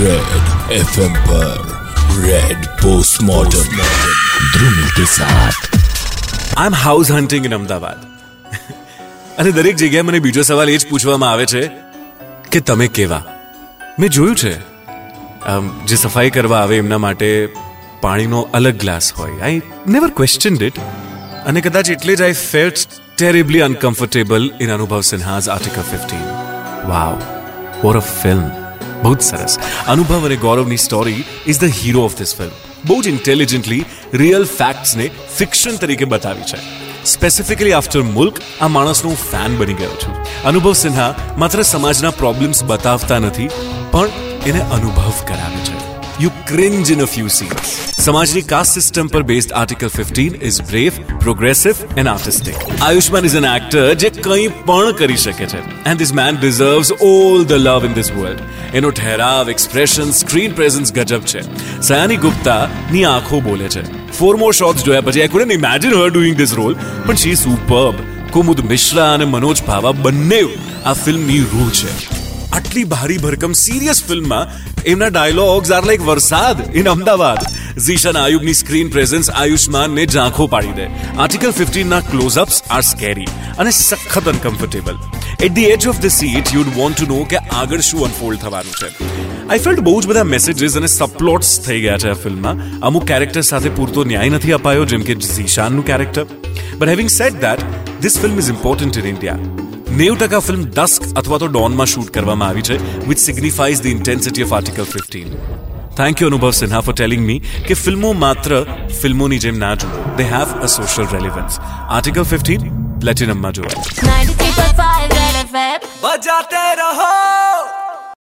Red FM पर red postmortem Dhrumil के साथ I am house hunting in Ahmedabad અને દરેક જગ્યાએ મને બીજો સવાલ એ જ પૂછવામાં આવે છે કે તમે કેવા મેં જોયું છે અમ, જે સફાઈ કરવા આવે એમના માટે પાણીનો અલગ ગ્લાસ હોય આઈ નેવર ક્વેશ્ચન ઇટ અને કદાચ એટલે જ I felt terribly uncomfortable in Anubhav Sinha's article fifteen wow war a film બહુ જ સરસ અનુભવ અને ગૌરવની story is the hero of this film બહુ જ ઇન્ટેલિજન્ટલી રિયલ ફેક્ટ્સને ફિક્શન તરીકે બતાવી છે સ્પેસિફિકલી આફ્ટર મુલ્ક આ માણસનો હું ફેન બની ગયો છું અનુભવ સિન્હા માત્ર સમાજના પ્રોબ્લેમ્સ બતાવતા નથી પણ એને અનુભવ કરાવે છે you cringe in a few scenes સમાજની કાસ્ટ સિસ્ટમ પર based article fifteen is brave progressive and artistic Ayushmann is an actor જે કંઈ પણ કરી શકે છે and this man deserves all the love in this world એનો ઠહેરાવ એક્સપ્રેશન સ્ક્રીન પ્રેઝન્સ ગજબ છે સયાની ગુપ્તા ની આંખો બોલે છે ફોર મોર શોટ્સ જોયા પછી I couldn't imagine her doing this role પણ શી સુપર્બ કુમુદ મિશ્રા અને મનોજ ભાવા બંને આ ફિલ્મની રૂહ છે આટલી ભારી ભરકમ સિરિયસ ફિલ્મમાં એમના ડાયલોગ્સ આર લાઈક વરસાદ ઇન અમદાવાદ. ઝીશાન આયુબની સ્ક્રીન પ્રેઝન્સ આયુષ્માનને ઝાંખો પાડી દે. આર્ટિકલ ફિફ્ટીનના ક્લોઝઅપ્સ આર સ્કેરી અને સખત uncomfortable at the edge of the seat you'd want to know કે આગળ શું અનફોલ્ડ થવાનું છે. આઈ ફેલ્ટ બહુ જ બધા મેસેજીસ અને સપ્લોટ્સ થઈ ગયા છે આ ફિલ્મમાં. અમુક કેરેક્ટર સાથે પૂરતો ન્યાય નથી અપાયો, જેમ કે ઝીશાનનું character but having said that this film is important in India નેવ ટકા ફિલ્મ ડસ્ક અથવા તો ડોનમાં શૂટ કરવામાં આવી છે which signifies the intensity of article fifteen thank you Anubhav Sinha for telling મી કે ફિલ્મો માત્ર ફિલ્મોની જેમ ના જુઓ. They have a social relevance article fifteen પ્લેટિનમમાં જોવા બજાતે રહો!